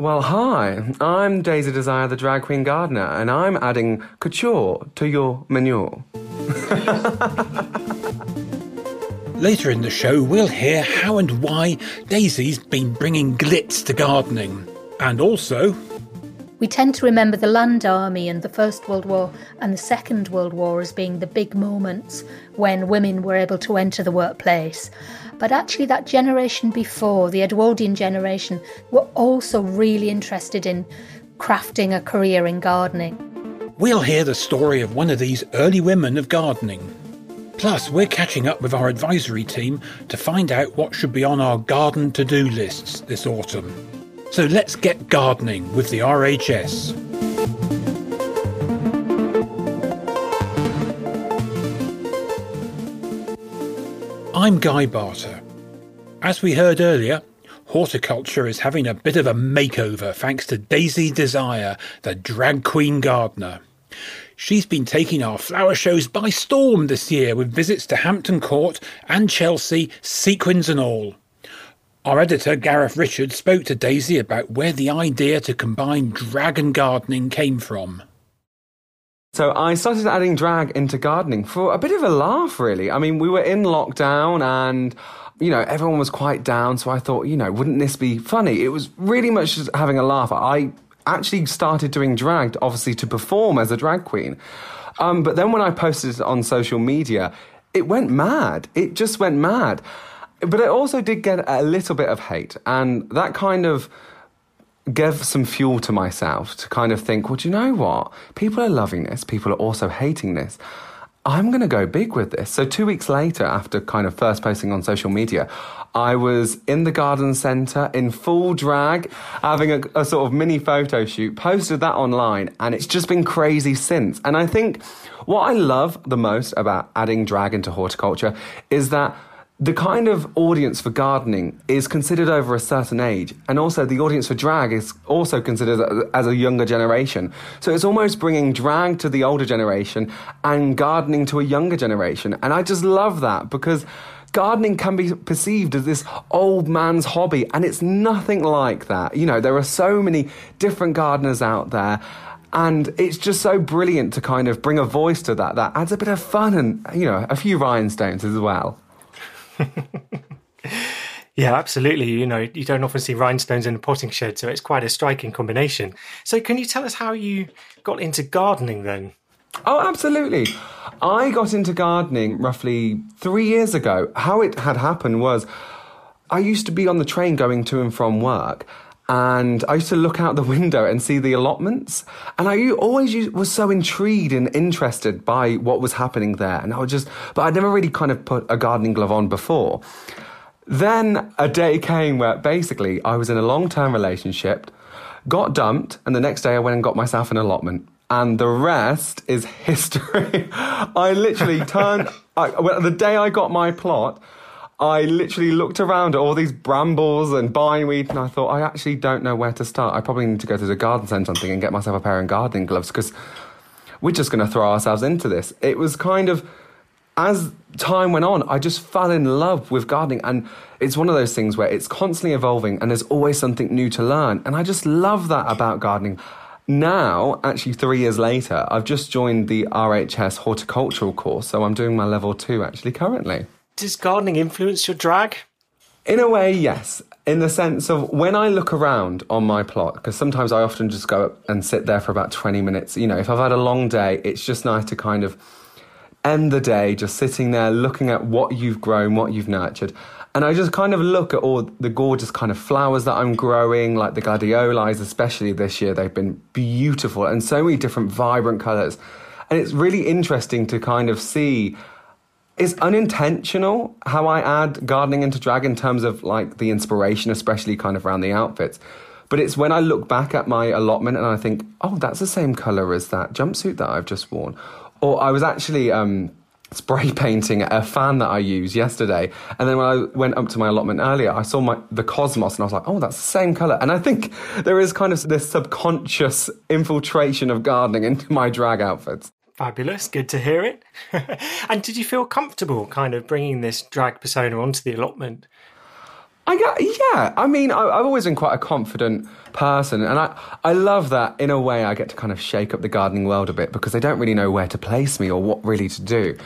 Well, hi, I'm Daisy Desire, the drag queen gardener, and I'm adding couture to your manure. Later in the show, we'll hear how and why Daisy's been bringing glitz to gardening. And also, we tend to remember the Land Army and the First World War and the Second World War as being the big moments when women were able to enter the workplace. But actually, that generation before, the Edwardian generation, were also really interested in crafting a career in gardening. We'll hear the story of one of these early women of gardening. Plus, we're catching up with our advisory team to find out what should be on our garden to do lists this autumn. So let's get gardening with the RHS. I'm Guy Barter. As we heard earlier, horticulture is having a bit of a makeover thanks to Daisy Desire, the drag queen gardener. She's been taking our flower shows by storm this year with visits to Hampton Court and Chelsea, sequins and all. Our editor, Gareth Richards, spoke to Daisy about where the idea to combine drag and gardening came from. So I started adding drag into gardening for a bit of a laugh, really. I mean, we were in lockdown and, you know, everyone was quite down. So I thought, you know, wouldn't this be funny? It was really much just having a laugh. I actually started doing drag, obviously, to perform as a drag queen. Um, but then when I posted it on social media, it went mad. It just went mad. But it also did get a little bit of hate, and that kind of gave some fuel to myself to kind of think, well, do you know what? People are loving this, people are also hating this. I'm going to go big with this. So, two weeks later, after kind of first posting on social media, I was in the garden centre in full drag, having a, a, sort of mini photo shoot, posted that online, and it's just been crazy since. And I think what I love the most about adding drag into horticulture is that the kind of audience for gardening is considered over a certain age, and also the audience for drag is also considered as a younger generation. So it's almost bringing drag to the older generation and gardening to a younger generation. And I just love that because gardening can be perceived as this old man's hobby, and it's nothing like that. You know, there are so many different gardeners out there. And it's just so brilliant to kind of bring a voice to that. That adds a bit of fun and, you know, a few rhinestones as well. yeah, absolutely. You know, you don't often see rhinestones in a potting shed, so it's quite a striking combination. So, can you tell us how you got into gardening then? Oh, absolutely. I got into gardening roughly three years ago. How it had happened was I used to be on the train going to and from work, and I used to look out the window and see the allotments. And I always was so intrigued and interested by what was happening there. And I would just, but I'd never really kind of put a gardening glove on before. Then a day came where basically I was in a long term relationship, got dumped, and the next day I went and got myself an allotment. And the rest is history. I literally turned, I, the day I got my plot, I literally looked around at all these brambles and bindweed, and I thought, I actually don't know where to start. I probably need to go to the garden centre something and get myself a pair of gardening gloves because we're just going to throw ourselves into this. It was kind of as time went on, I just fell in love with gardening, and it's one of those things where it's constantly evolving, and there's always something new to learn, and I just love that about gardening. Now, actually, three years later, I've just joined the RHS horticultural course, so I'm doing my level two actually currently does gardening influence your drag? In a way, yes. In the sense of when I look around on my plot, because sometimes I often just go up and sit there for about 20 minutes. You know, if I've had a long day, it's just nice to kind of end the day just sitting there looking at what you've grown, what you've nurtured. And I just kind of look at all the gorgeous kind of flowers that I'm growing, like the gladioli, especially this year. They've been beautiful and so many different vibrant colours. And it's really interesting to kind of see it's unintentional how I add gardening into drag in terms of like the inspiration, especially kind of around the outfits. But it's when I look back at my allotment and I think, oh, that's the same colour as that jumpsuit that I've just worn. Or I was actually um, spray painting a fan that I used yesterday. And then when I went up to my allotment earlier, I saw my the cosmos and I was like, oh, that's the same colour. And I think there is kind of this subconscious infiltration of gardening into my drag outfits. Fabulous. Good to hear it. and did you feel comfortable kind of bringing this drag persona onto the allotment? I got, yeah. I mean, I, have always been quite a confident person, and I, I love that in a way I get to kind of shake up the gardening world a bit because they don't really know where to place me or what really to do.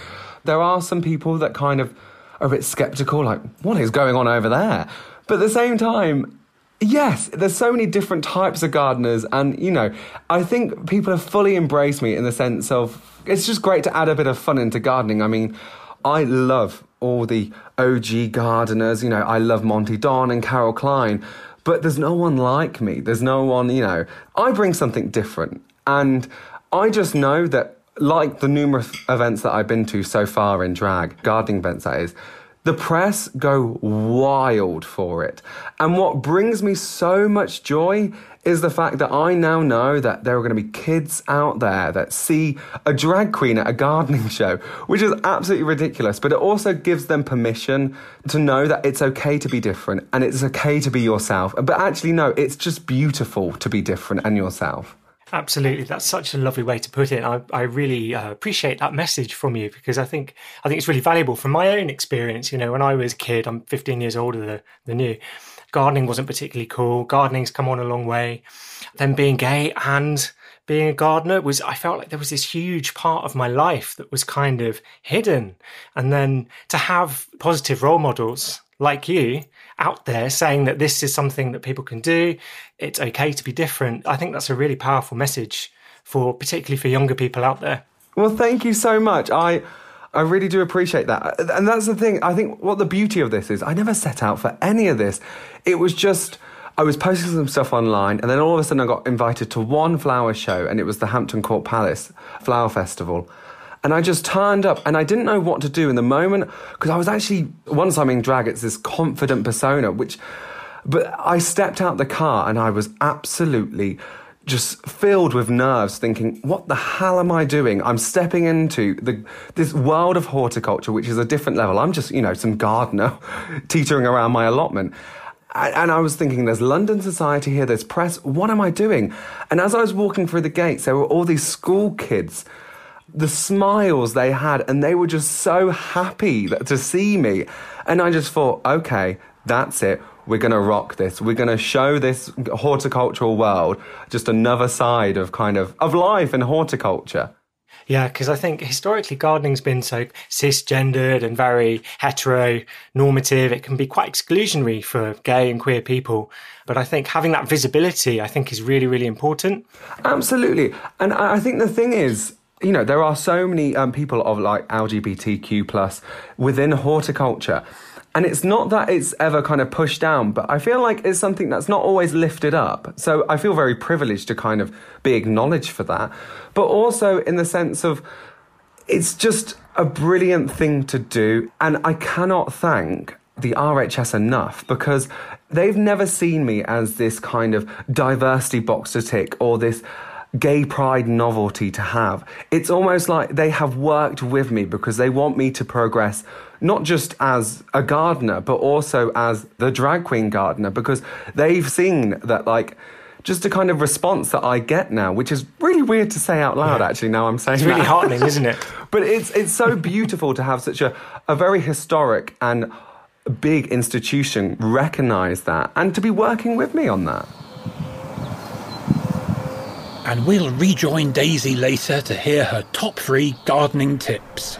There are some people that kind of are a bit skeptical, like, what is going on over there? But at the same time, Yes, there's so many different types of gardeners, and you know, I think people have fully embraced me in the sense of it's just great to add a bit of fun into gardening. I mean, I love all the OG gardeners, you know, I love Monty Don and Carol Klein, but there's no one like me. There's no one, you know, I bring something different, and I just know that, like the numerous events that I've been to so far in drag, gardening events that is, the press go wild for it. And what brings me so much joy is the fact that I now know that there are going to be kids out there that see a drag queen at a gardening show, which is absolutely ridiculous. But it also gives them permission to know that it's okay to be different and it's okay to be yourself. But actually, no, it's just beautiful to be different and yourself. Absolutely, that's such a lovely way to put it. I, I really uh, appreciate that message from you because I think I think it's really valuable from my own experience. You know, when I was a kid, I'm 15 years older than you. Gardening wasn't particularly cool. Gardening's come on a long way. Then being gay and being a gardener was I felt like there was this huge part of my life that was kind of hidden. And then to have positive role models like you out there saying that this is something that people can do. It's okay to be different. I think that's a really powerful message for particularly for younger people out there. Well, thank you so much. I I really do appreciate that. And that's the thing. I think what the beauty of this is, I never set out for any of this. It was just I was posting some stuff online, and then all of a sudden I got invited to one flower show, and it was the Hampton Court Palace Flower Festival. And I just turned up and I didn't know what to do in the moment because I was actually, once I'm in drag, it's this confident persona, which, but I stepped out the car and I was absolutely just filled with nerves thinking what the hell am i doing i'm stepping into the this world of horticulture which is a different level i'm just you know some gardener teetering around my allotment and I was thinking, there's London Society here, there's press. What am I doing? And as I was walking through the gates, there were all these school kids the smiles they had, and they were just so happy that, to see me. And I just thought, okay, that's it. We're going to rock this. We're going to show this horticultural world just another side of kind of of life and horticulture. Yeah, because I think historically gardening's been so cisgendered and very heteronormative. It can be quite exclusionary for gay and queer people. But I think having that visibility, I think, is really, really important. Absolutely. And I think the thing is, you know, there are so many um, people of like LGBTQ plus within horticulture. And it's not that it's ever kind of pushed down, but I feel like it's something that's not always lifted up. So I feel very privileged to kind of be acknowledged for that. But also in the sense of it's just a brilliant thing to do. And I cannot thank the RHS enough because they've never seen me as this kind of diversity box to tick or this gay pride novelty to have. It's almost like they have worked with me because they want me to progress not just as a gardener, but also as the drag queen gardener because they've seen that, like, just a kind of response that I get now, which is really weird to say out loud. Yeah. Actually, now I'm saying it's really heartening, isn't it? but it's it's so beautiful to have such a a very historic and big institution recognize that and to be working with me on that and we'll rejoin Daisy later to hear her top three gardening tips.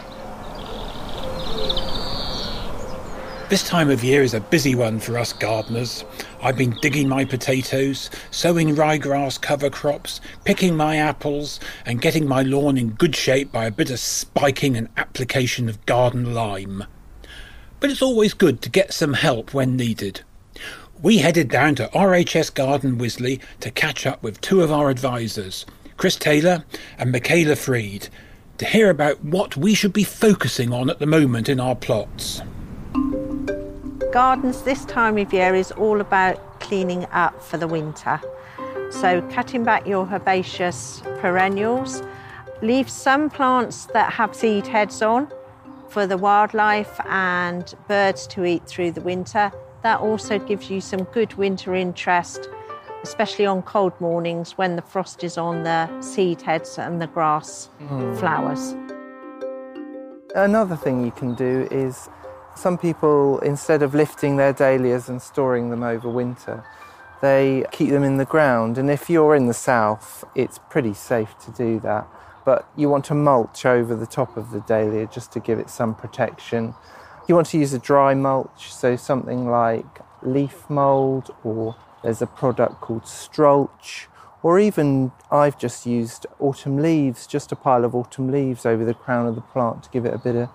This time of year is a busy one for us gardeners. I've been digging my potatoes, sowing ryegrass cover crops, picking my apples, and getting my lawn in good shape by a bit of spiking and application of garden lime. But it's always good to get some help when needed. We headed down to RHS Garden Wisley to catch up with two of our advisors, Chris Taylor and Michaela Freed, to hear about what we should be focusing on at the moment in our plots. Gardens this time of year is all about cleaning up for the winter. So cutting back your herbaceous perennials, leave some plants that have seed heads on for the wildlife and birds to eat through the winter. That also gives you some good winter interest, especially on cold mornings when the frost is on the seed heads and the grass mm. flowers. Another thing you can do is some people, instead of lifting their dahlias and storing them over winter, they keep them in the ground. And if you're in the south, it's pretty safe to do that. But you want to mulch over the top of the dahlia just to give it some protection. You want to use a dry mulch, so something like leaf mould, or there's a product called Strulch, or even I've just used autumn leaves, just a pile of autumn leaves over the crown of the plant to give it a bit of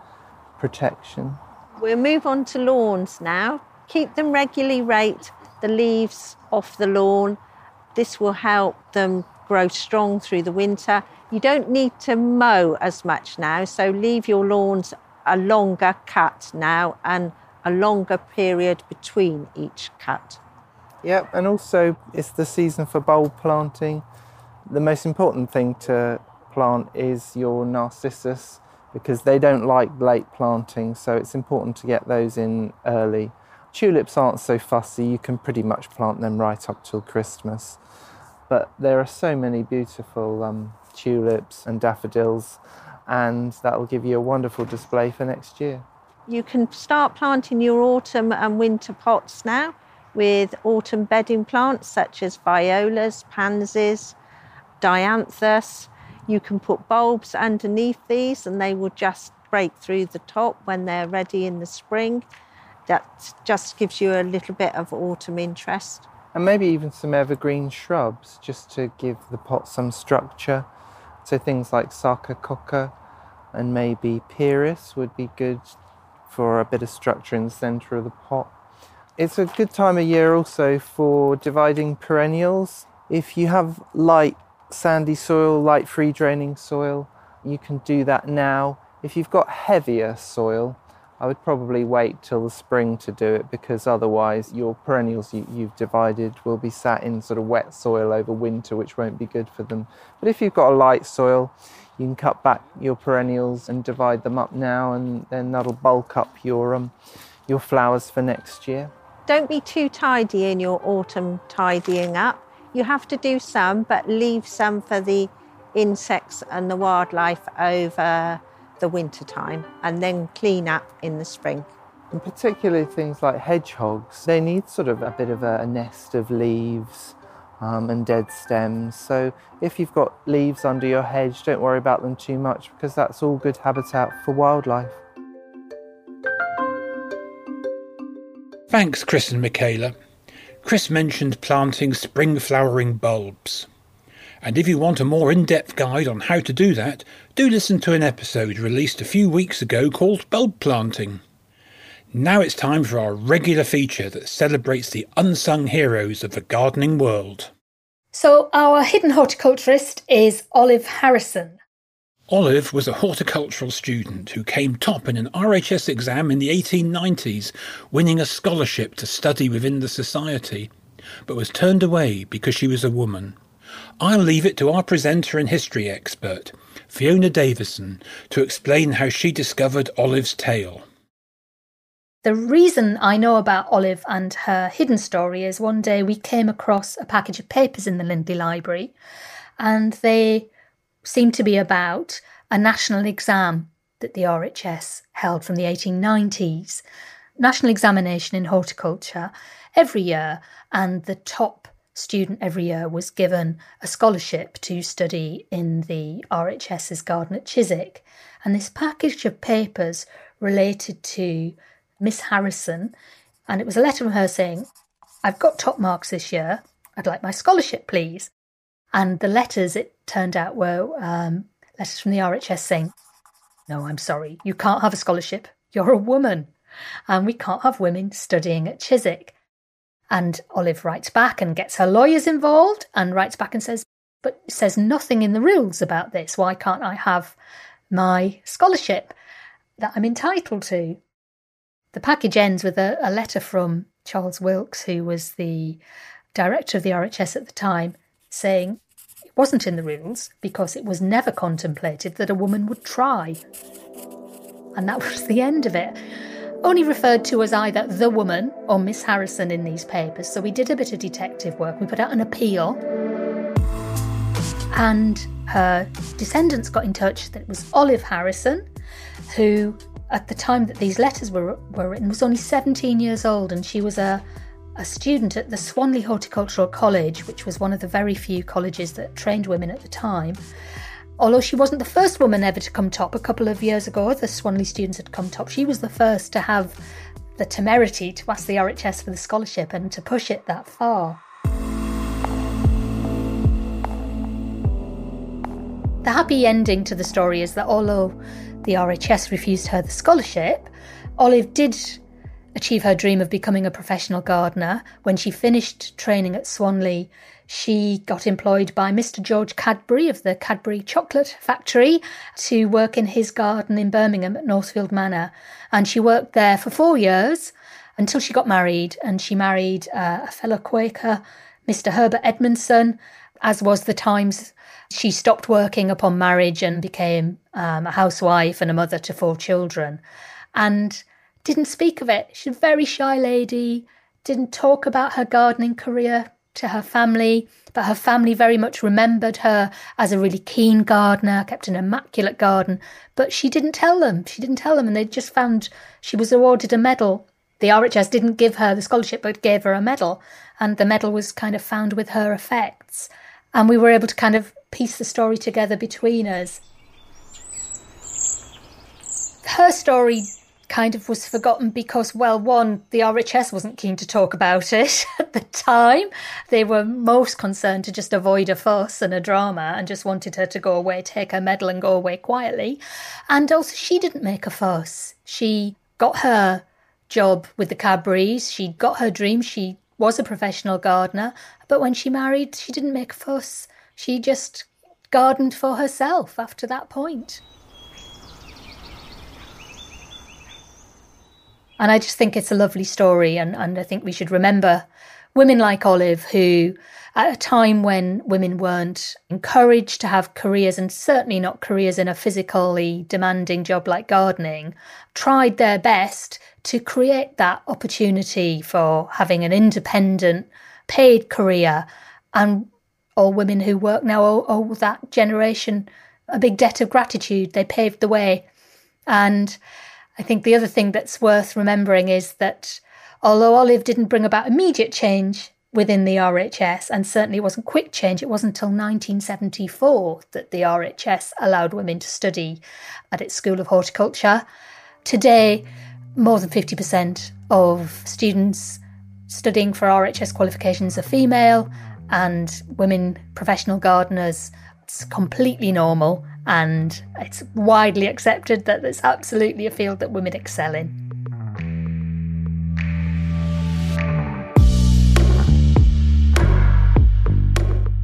protection. We'll move on to lawns now. Keep them regularly rake the leaves off the lawn. This will help them grow strong through the winter. You don't need to mow as much now, so leave your lawns a longer cut now and a longer period between each cut. Yep, and also it's the season for bulb planting. The most important thing to plant is your narcissus because they don't like late planting, so it's important to get those in early. Tulips aren't so fussy, you can pretty much plant them right up till Christmas. But there are so many beautiful um, tulips and daffodils, and that will give you a wonderful display for next year. You can start planting your autumn and winter pots now with autumn bedding plants such as violas, pansies, dianthus, you can put bulbs underneath these and they will just break through the top when they're ready in the spring. That just gives you a little bit of autumn interest. And maybe even some evergreen shrubs just to give the pot some structure. So things like sarcococca and maybe pieris would be good for a bit of structure in the centre of the pot. It's a good time of year also for dividing perennials. If you have light sandy soil, light free draining soil, you can do that now. If you've got heavier soil, I would probably wait till the spring to do it because otherwise your perennials you, have divided will be sat in sort of wet soil over winter, which won't be good for them. But if you've got a light soil, you can cut back your perennials and divide them up now, and then that'll bulk up your um, your flowers for next year. Don't be too tidy in your autumn tidying up. You have to do some, but leave some for the insects and the wildlife over the winter time and then clean up in the spring. And particularly things like hedgehogs, they need sort of a bit of a, a nest of leaves um, and dead stems. So if you've got leaves under your hedge, don't worry about them too much because that's all good habitat for wildlife. Thanks, Chris and Michaela. Chris mentioned planting spring flowering bulbs. And if you want a more in depth guide on how to do that, do listen to an episode released a few weeks ago called Bulb Planting. Now it's time for our regular feature that celebrates the unsung heroes of the gardening world. So, our hidden horticulturist is Olive Harrison. Olive was a horticultural student who came top in an RHS exam in the 1890s, winning a scholarship to study within the Society, but was turned away because she was a woman. I'll leave it to our presenter and history expert, Fiona Davison, to explain how she discovered Olive's tale. The reason I know about Olive and her hidden story is one day we came across a package of papers in the Lindley Library, and they seemed to be about a national exam that the RHS held from the 1890s. National examination in horticulture every year, and the top student every year was given a scholarship to study in the RHS's garden at Chiswick. And this package of papers related to Miss Harrison, and it was a letter from her saying, I've got top marks this year. I'd like my scholarship, please. And the letters, it turned out, were um, letters from the RHS saying, No, I'm sorry, you can't have a scholarship. You're a woman. And we can't have women studying at Chiswick. And Olive writes back and gets her lawyers involved and writes back and says, But says nothing in the rules about this. Why can't I have my scholarship that I'm entitled to? The package ends with a, a letter from Charles Wilkes, who was the director of the RHS at the time, saying it wasn't in the rules because it was never contemplated that a woman would try. And that was the end of it. Only referred to as either the woman or Miss Harrison in these papers. So we did a bit of detective work. We put out an appeal. And her descendants got in touch that it was Olive Harrison, who at the time that these letters were, were written was only 17 years old and she was a a student at the Swanley Horticultural College, which was one of the very few colleges that trained women at the time. Although she wasn't the first woman ever to come top, a couple of years ago, other Swanley students had come top. She was the first to have the temerity to ask the RHS for the scholarship and to push it that far. The happy ending to the story is that although the RHS refused her the scholarship, Olive did achieve her dream of becoming a professional gardener. When she finished training at Swanley, she got employed by Mr. George Cadbury of the Cadbury Chocolate Factory to work in his garden in Birmingham at Northfield Manor. And she worked there for four years until she got married. And she married uh, a fellow Quaker, Mr. Herbert Edmondson, as was the Times. She stopped working upon marriage and became um, a housewife and a mother to four children. And didn't speak of it. She's a very shy lady, didn't talk about her gardening career to her family, but her family very much remembered her as a really keen gardener, kept an immaculate garden. But she didn't tell them. She didn't tell them, and they just found she was awarded a medal. The RHS didn't give her the scholarship, but gave her a medal, and the medal was kind of found with her effects. And we were able to kind of piece the story together between us. Her story kind of was forgotten because, well, one, the RHS wasn't keen to talk about it at the time. They were most concerned to just avoid a fuss and a drama and just wanted her to go away, take her medal, and go away quietly. And also, she didn't make a fuss. She got her job with the Cadburys, she got her dream, she was a professional gardener, but when she married, she didn't make a fuss. She just gardened for herself after that point. And I just think it's a lovely story. And, and I think we should remember women like Olive, who, at a time when women weren't encouraged to have careers, and certainly not careers in a physically demanding job like gardening, tried their best to create that opportunity for having an independent, paid career. And all women who work now owe, owe that generation a big debt of gratitude. They paved the way. And I think the other thing that's worth remembering is that although Olive didn't bring about immediate change within the RHS, and certainly wasn't quick change, it wasn't until 1974 that the RHS allowed women to study at its School of Horticulture. Today, more than 50% of students studying for RHS qualifications are female, and women professional gardeners, it's completely normal and it's widely accepted that it's absolutely a field that women excel in.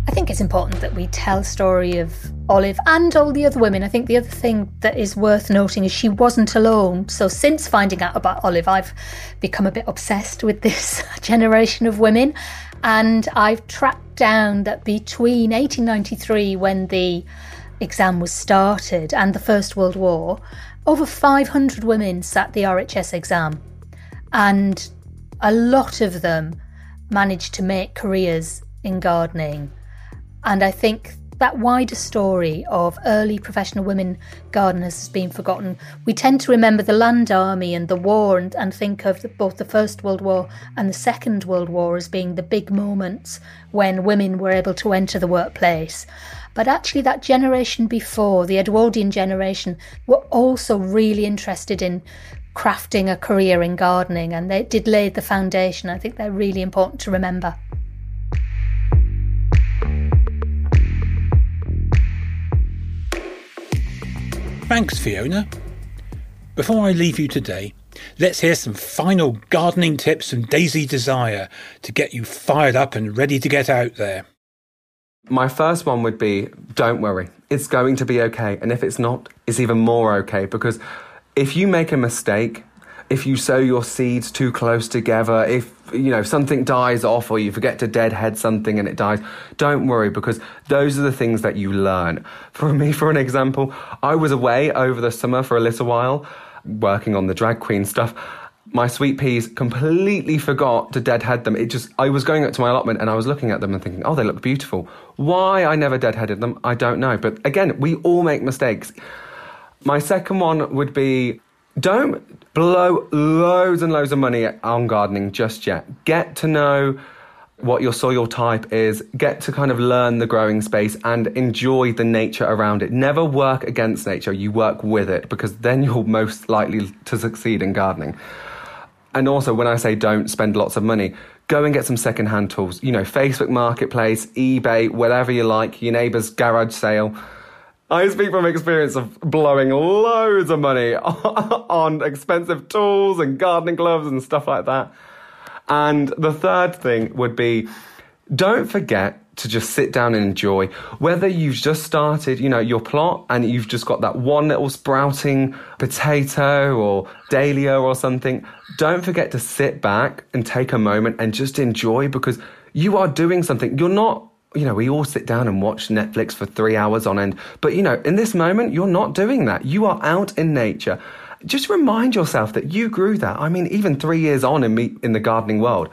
I think it's important that we tell the story of Olive and all the other women. I think the other thing that is worth noting is she wasn't alone. So, since finding out about Olive, I've become a bit obsessed with this generation of women. And I've tracked down that between 1893, when the exam was started and the First World War, over 500 women sat the RHS exam, and a lot of them managed to make careers in gardening. And I think that wider story of early professional women gardeners has been forgotten. We tend to remember the land army and the war and, and think of the, both the First World War and the Second World War as being the big moments when women were able to enter the workplace. But actually, that generation before, the Edwardian generation, were also really interested in crafting a career in gardening and they did lay the foundation. I think they're really important to remember. Thanks, Fiona. Before I leave you today, let's hear some final gardening tips from Daisy Desire to get you fired up and ready to get out there. My first one would be don't worry, it's going to be okay. And if it's not, it's even more okay because if you make a mistake, if you sow your seeds too close together, if you know something dies off or you forget to deadhead something and it dies, don't worry because those are the things that you learn. For me, for an example, I was away over the summer for a little while working on the drag queen stuff. My sweet peas completely forgot to deadhead them. It just I was going up to my allotment and I was looking at them and thinking, "Oh, they look beautiful." Why I never deadheaded them, I don't know. But again, we all make mistakes. My second one would be don't blow loads and loads of money on gardening just yet. Get to know what your soil type is, get to kind of learn the growing space and enjoy the nature around it. Never work against nature, you work with it because then you're most likely to succeed in gardening. And also, when I say don't spend lots of money, go and get some secondhand tools. You know, Facebook Marketplace, eBay, whatever you like, your neighbour's garage sale I speak from experience of blowing loads of money on expensive tools and gardening gloves and stuff like that. And the third thing would be don't forget to just sit down and enjoy. Whether you've just started, you know, your plot and you've just got that one little sprouting potato or dahlia or something, don't forget to sit back and take a moment and just enjoy because you are doing something. You're not you know, we all sit down and watch Netflix for three hours on end. But, you know, in this moment, you're not doing that. You are out in nature. Just remind yourself that you grew that. I mean, even three years on in me in the gardening world,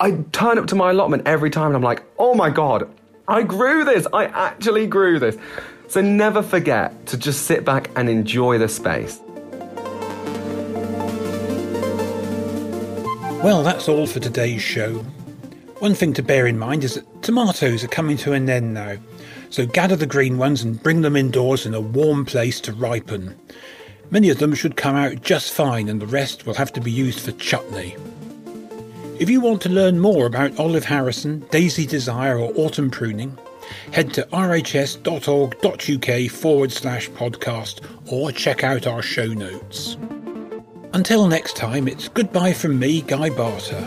I turn up to my allotment every time and I'm like, oh my God, I grew this. I actually grew this. So never forget to just sit back and enjoy the space. Well, that's all for today's show. One thing to bear in mind is that tomatoes are coming to an end now, so gather the green ones and bring them indoors in a warm place to ripen. Many of them should come out just fine, and the rest will have to be used for chutney. If you want to learn more about Olive Harrison, Daisy Desire, or autumn pruning, head to rhs.org.uk forward slash podcast or check out our show notes. Until next time, it's goodbye from me, Guy Barter.